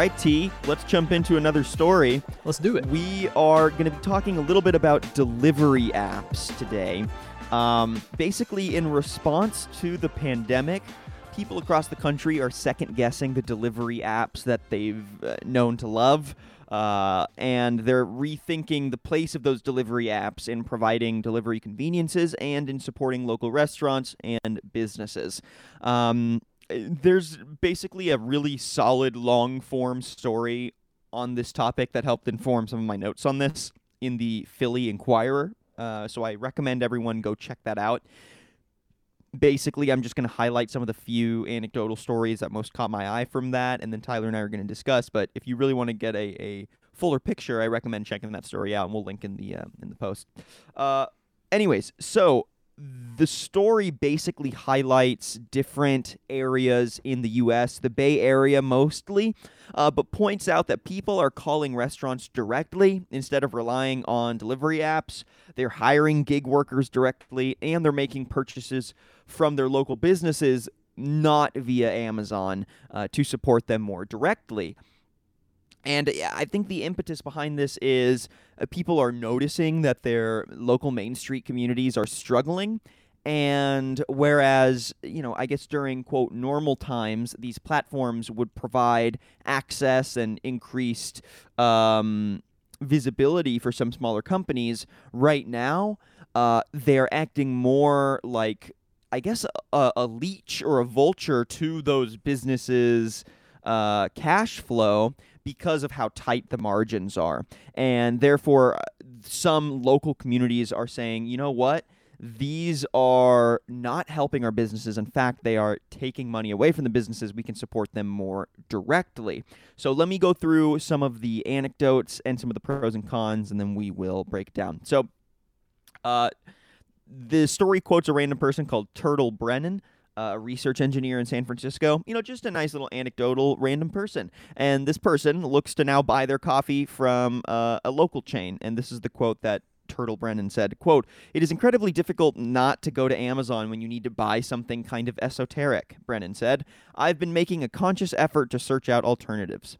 right, T, let's jump into another story. Let's do it. We are going to be talking a little bit about delivery apps today. Um, basically, in response to the pandemic, people across the country are second guessing the delivery apps that they've uh, known to love. Uh, and they're rethinking the place of those delivery apps in providing delivery conveniences and in supporting local restaurants and businesses. Um, there's basically a really solid long form story on this topic that helped inform some of my notes on this in the Philly Inquirer. Uh, so I recommend everyone go check that out. Basically, I'm just going to highlight some of the few anecdotal stories that most caught my eye from that, and then Tyler and I are going to discuss. But if you really want to get a, a fuller picture, I recommend checking that story out, and we'll link in the uh, in the post. Uh, anyways, so the story basically highlights different areas in the U.S., the Bay Area mostly, uh, but points out that people are calling restaurants directly instead of relying on delivery apps. They're hiring gig workers directly, and they're making purchases from their local businesses, not via Amazon, uh, to support them more directly. And I think the impetus behind this is uh, people are noticing that their local Main Street communities are struggling. And whereas, you know, I guess during quote normal times, these platforms would provide access and increased um, visibility for some smaller companies, right now, uh, they're acting more like, I guess, a, a leech or a vulture to those businesses' uh, cash flow because of how tight the margins are. And therefore, uh, some local communities are saying, you know what? These are not helping our businesses. In fact, they are taking money away from the businesses. We can support them more directly. So, let me go through some of the anecdotes and some of the pros and cons, and then we will break down. So, uh, the story quotes a random person called Turtle Brennan a research engineer in San Francisco. You know, just a nice little anecdotal random person. And this person looks to now buy their coffee from uh, a local chain. And this is the quote that Turtle Brennan said, quote, It is incredibly difficult not to go to Amazon when you need to buy something kind of esoteric, Brennan said. I've been making a conscious effort to search out alternatives.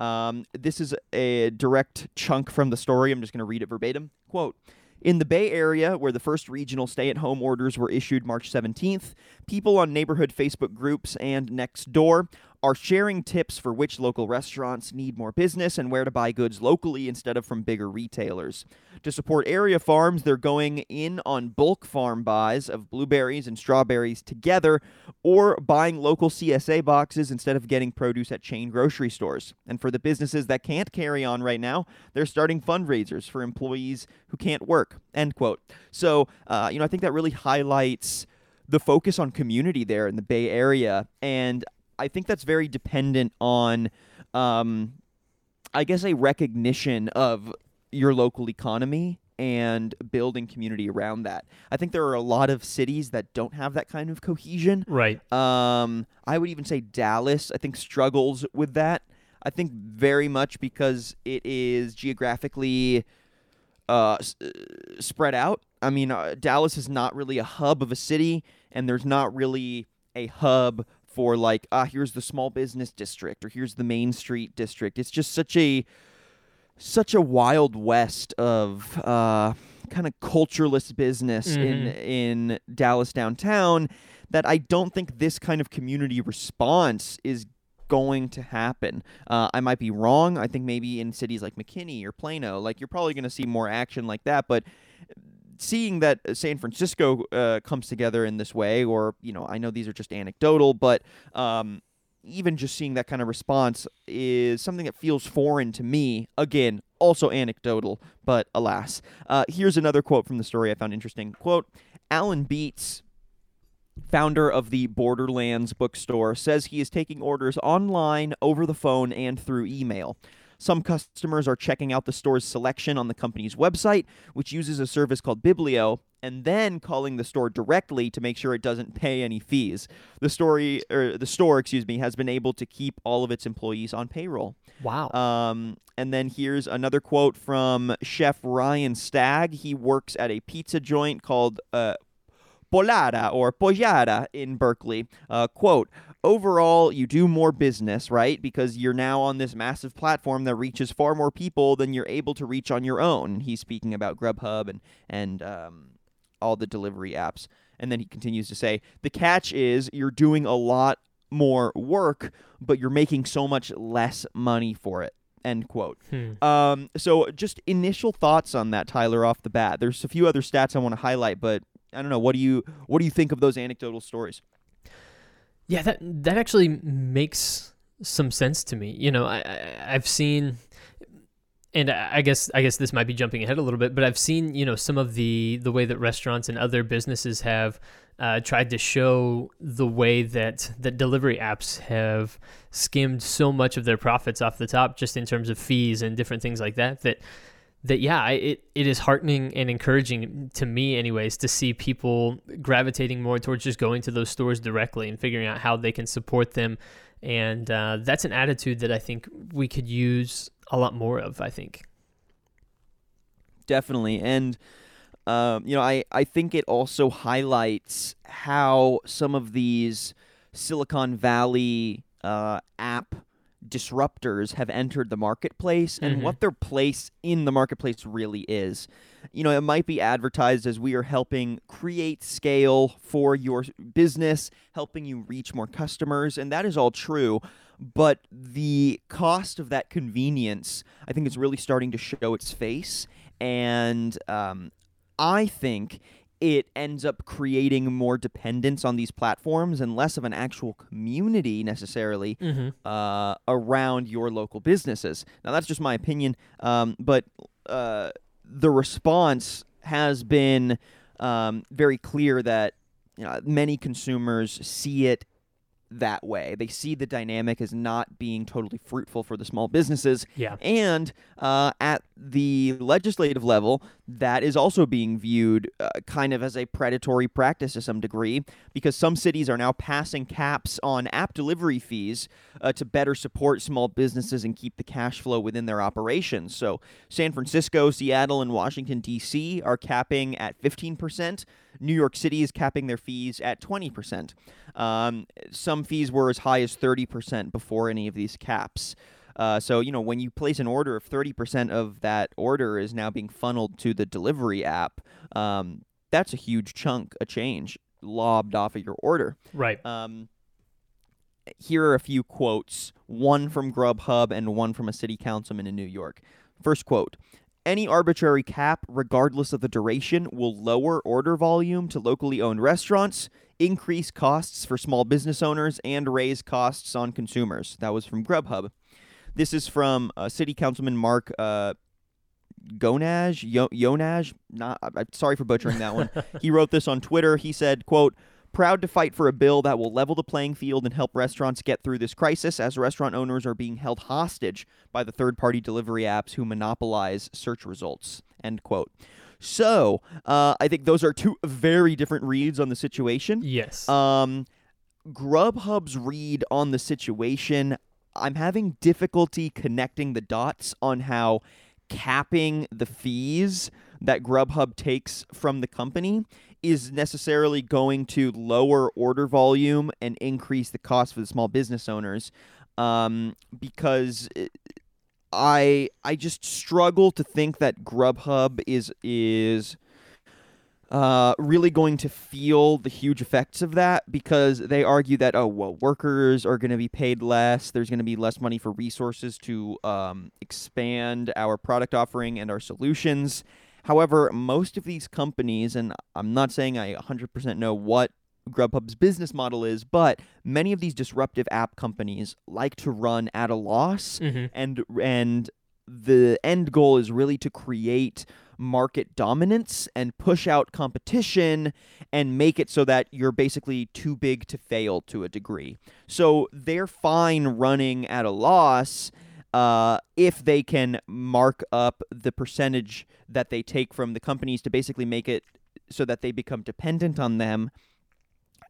Um, this is a direct chunk from the story. I'm just going to read it verbatim. Quote, in the Bay Area, where the first regional stay at home orders were issued March 17th, people on neighborhood Facebook groups and Nextdoor are sharing tips for which local restaurants need more business and where to buy goods locally instead of from bigger retailers. To support area farms, they're going in on bulk farm buys of blueberries and strawberries together or buying local CSA boxes instead of getting produce at chain grocery stores. And for the businesses that can't carry on right now, they're starting fundraisers for employees who can't work. End quote. So, uh, you know, I think that really highlights the focus on community there in the Bay Area. And I think that's very dependent on, um, I guess, a recognition of your local economy and building community around that. I think there are a lot of cities that don't have that kind of cohesion. Right. Um, I would even say Dallas, I think, struggles with that. I think very much because it is geographically uh, s- uh, spread out. I mean, uh, Dallas is not really a hub of a city, and there's not really a hub for like ah here's the small business district or here's the main street district it's just such a such a wild west of uh, kind of cultureless business in in Dallas downtown that I don't think this kind of community response is going to happen. Uh, I might be wrong. I think maybe in cities like McKinney or Plano, like you're probably going to see more action like that. But seeing that San Francisco uh, comes together in this way, or you know, I know these are just anecdotal, but um, even just seeing that kind of response is something that feels foreign to me. Again, also anecdotal, but alas. Uh, here's another quote from the story I found interesting. Quote: Alan Beatts. Founder of the Borderlands bookstore says he is taking orders online, over the phone, and through email. Some customers are checking out the store's selection on the company's website, which uses a service called Biblio, and then calling the store directly to make sure it doesn't pay any fees. The story or the store, excuse me, has been able to keep all of its employees on payroll. Wow. Um, and then here's another quote from Chef Ryan Stagg. He works at a pizza joint called uh, Pollara or Pojara in Berkeley. Uh, quote, overall you do more business, right? Because you're now on this massive platform that reaches far more people than you're able to reach on your own. He's speaking about Grubhub and and um, all the delivery apps. And then he continues to say, the catch is you're doing a lot more work, but you're making so much less money for it. End quote. Hmm. Um, so just initial thoughts on that, Tyler, off the bat. There's a few other stats I want to highlight, but I don't know. What do you what do you think of those anecdotal stories? Yeah, that that actually makes some sense to me. You know, I, I I've seen and I guess I guess this might be jumping ahead a little bit, but I've seen you know some of the the way that restaurants and other businesses have uh, tried to show the way that that delivery apps have skimmed so much of their profits off the top, just in terms of fees and different things like that. That that yeah, it it is heartening and encouraging to me, anyways, to see people gravitating more towards just going to those stores directly and figuring out how they can support them. And uh, that's an attitude that I think we could use a lot more of. I think definitely, and um, you know, I, I think it also highlights how some of these Silicon Valley uh, app disruptors have entered the marketplace and Mhm. what their place in the marketplace really is. You know, it might be advertised as we are helping create scale for your business, helping you reach more customers, and that is all true. But the cost of that convenience, I think, is really starting to show its face. And um, I think it ends up creating more dependence on these platforms and less of an actual community necessarily mm-hmm. uh, around your local businesses. Now, that's just my opinion, um, but uh, the response has been um, very clear that you know, many consumers see it that way. They see the dynamic as not being totally fruitful for the small businesses. yeah, And uh, at the legislative level, that is also being viewed uh, kind of as a predatory practice to some degree, because some cities are now passing caps on app delivery fees uh, to better support small businesses and keep the cash flow within their operations. So, San Francisco, Seattle, and Washington, D.C. are capping at 15%. New York City is capping their fees at 20%. Um, some fees were as high as 30% before any of these caps. Uh, so, you know, when you place an order, if 30% of that order is now being funneled to the delivery app, um, that's a huge chunk a change lobbed off of your order. right. Um, here are a few quotes one from Grubhub and one from a city councilman in New York. First quote Any arbitrary cap, regardless of the duration, will lower order volume to locally owned restaurants, increase costs for small business owners, and raise costs on consumers. That was from Grubhub. This is from uh, City Councilman Mark uh, Gonaj, Yo- Yonaj. Not, I'm sorry for butchering that one. he wrote this on Twitter. He said, "quote Proud to fight for a bill that will level the playing field and help restaurants get through this crisis, as restaurant owners are being held hostage by the third-party delivery apps who monopolize search results." End quote. So, uh, I think those are two very different reads on the situation. Yes. Um, Grubhub's read on the situation, I'm having difficulty connecting the dots on how capping the fees that Grubhub takes from the company is necessarily going to lower order volume and increase the cost for the small business owners. Um, because it- I I just struggle to think that Grubhub is is uh, really going to feel the huge effects of that because they argue that oh well workers are going to be paid less there's going to be less money for resources to um, expand our product offering and our solutions however most of these companies and i'm not saying i 100% know what grubhub's business model is but many of these disruptive app companies like to run at a loss mm-hmm. and and the end goal is really to create market dominance and push out competition and make it so that you're basically too big to fail to a degree. So they're fine running at a loss uh, if they can mark up the percentage that they take from the companies to basically make it so that they become dependent on them.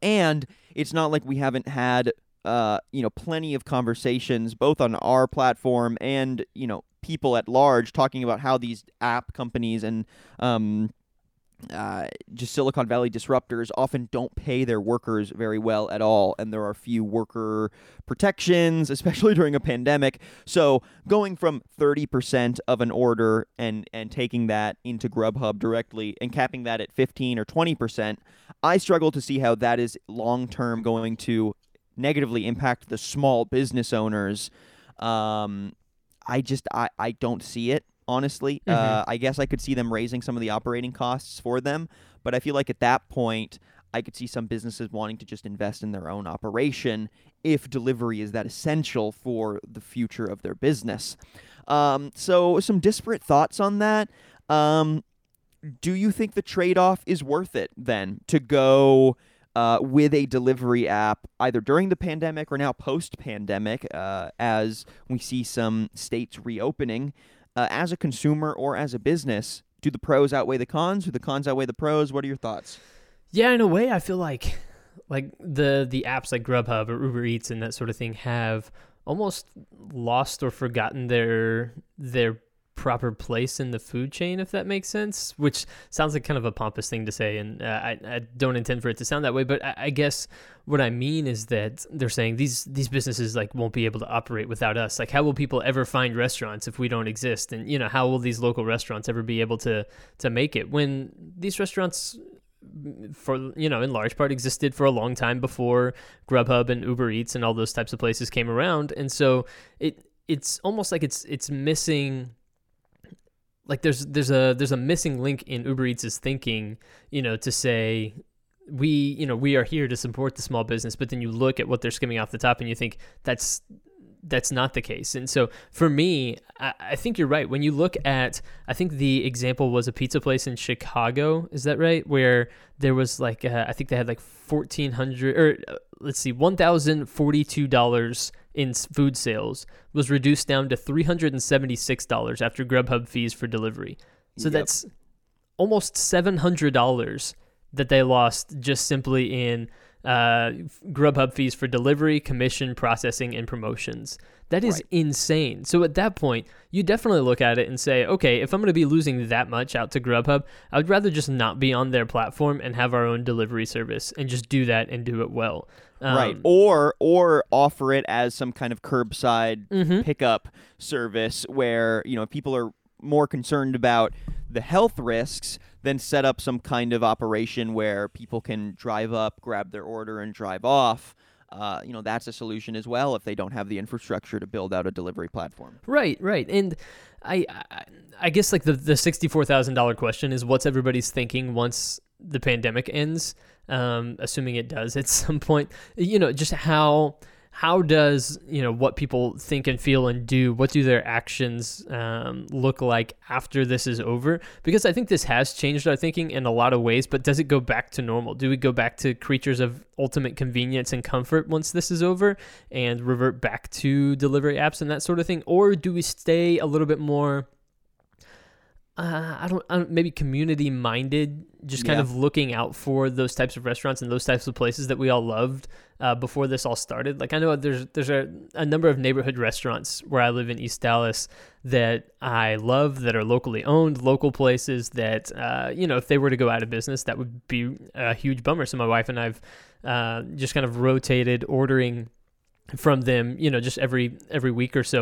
And it's not like we haven't had uh, you know, plenty of conversations both on our platform and you know people at large talking about how these app companies and um, uh, just Silicon Valley disruptors often don't pay their workers very well at all, and there are few worker protections, especially during a pandemic. So going from 30% of an order and and taking that into Grubhub directly and capping that at 15 or 20%, I struggle to see how that is long term going to negatively impact the small business owners. Um, I just I, I don't see it honestly. Mhm. Uh, I guess I could see them raising some of the operating costs for them, but I feel like at that point, I could see some businesses wanting to just invest in their own operation if delivery is that essential for the future of their business. Um, so, some disparate thoughts on that. Um, do you think the trade off is worth it then to go? Uh, with a delivery app, either during the pandemic or now post pandemic, uh, as we see some states reopening, uh, as a consumer or as a business, do the pros outweigh the cons? Do the cons outweigh the pros? What are your thoughts? Yeah, in a way, I feel like like the the apps like Grubhub or Uber Eats and that sort of thing have almost lost or forgotten their their proper place in the food chain, if that makes sense. Which sounds like kind of a pompous thing to say, and uh, I, I don't intend for it to sound that way. But I, I guess what I mean is that they're saying these these businesses like won't be able to operate without us. Like, how will people ever find restaurants if we don't exist? And you know, how will these local restaurants ever be able to to make it when these restaurants for you know in large part existed for a long time before Grubhub and Uber Eats and all those types of places came around and so it it's almost like it's it's missing like there's there's a there's a missing link in Uber Eats' thinking you know to say we you know we are here to support the small business but then you look at what they're skimming off the top and you think that's that's not the case. And so for me, I, I, think you're right. When you look at, I think the example was a pizza place in Chicago. Is that right? Where there was like, uh, I think they had like 1400 or uh, let's see, $1,042 in food sales was reduced down to $376 after Grubhub fees for delivery. So Yep. that's almost $700 that they lost just simply in uh, Grubhub fees for delivery, commission, processing, and promotions. That is Right. insane. So at that point, you definitely look at it and say, okay, if I'm going to be losing that much out to Grubhub, I would rather just not be on their platform and have our own delivery service and just do that and do it well. right. Um, Or or offer it as some kind of curbside mhm. pickup service where, you know, people are more concerned about the health risks than set up some kind of operation where people can drive up, grab their order and drive off. Uh, you know, that's a solution as well if they don't have the infrastructure to build out a delivery platform. Right, right. And I, I, I guess like the the sixty four thousand dollar question is what's everybody's thinking once the pandemic ends, um, assuming it does at some point. You know, just how how does you know what people think and feel and do? What do their actions um, look like after this is over? Because I think this has changed our thinking in a lot of ways. But does it go back to normal? Do we go back to creatures of ultimate convenience and comfort once this is over, and revert back to delivery apps and that sort of thing, or do we stay a little bit more? Uh, I don't, I don't maybe community minded, just kind Yeah. of looking out for those types of restaurants and those types of places that we all loved uh, before this all started. Like I know there's there's a, a number of neighborhood restaurants where I live in East Dallas that I love that are locally owned, local places that uh, you know if they were to go out of business, that would be a huge bummer. So my wife and I've uh, just kind of rotated ordering from them, you know, just every every week or so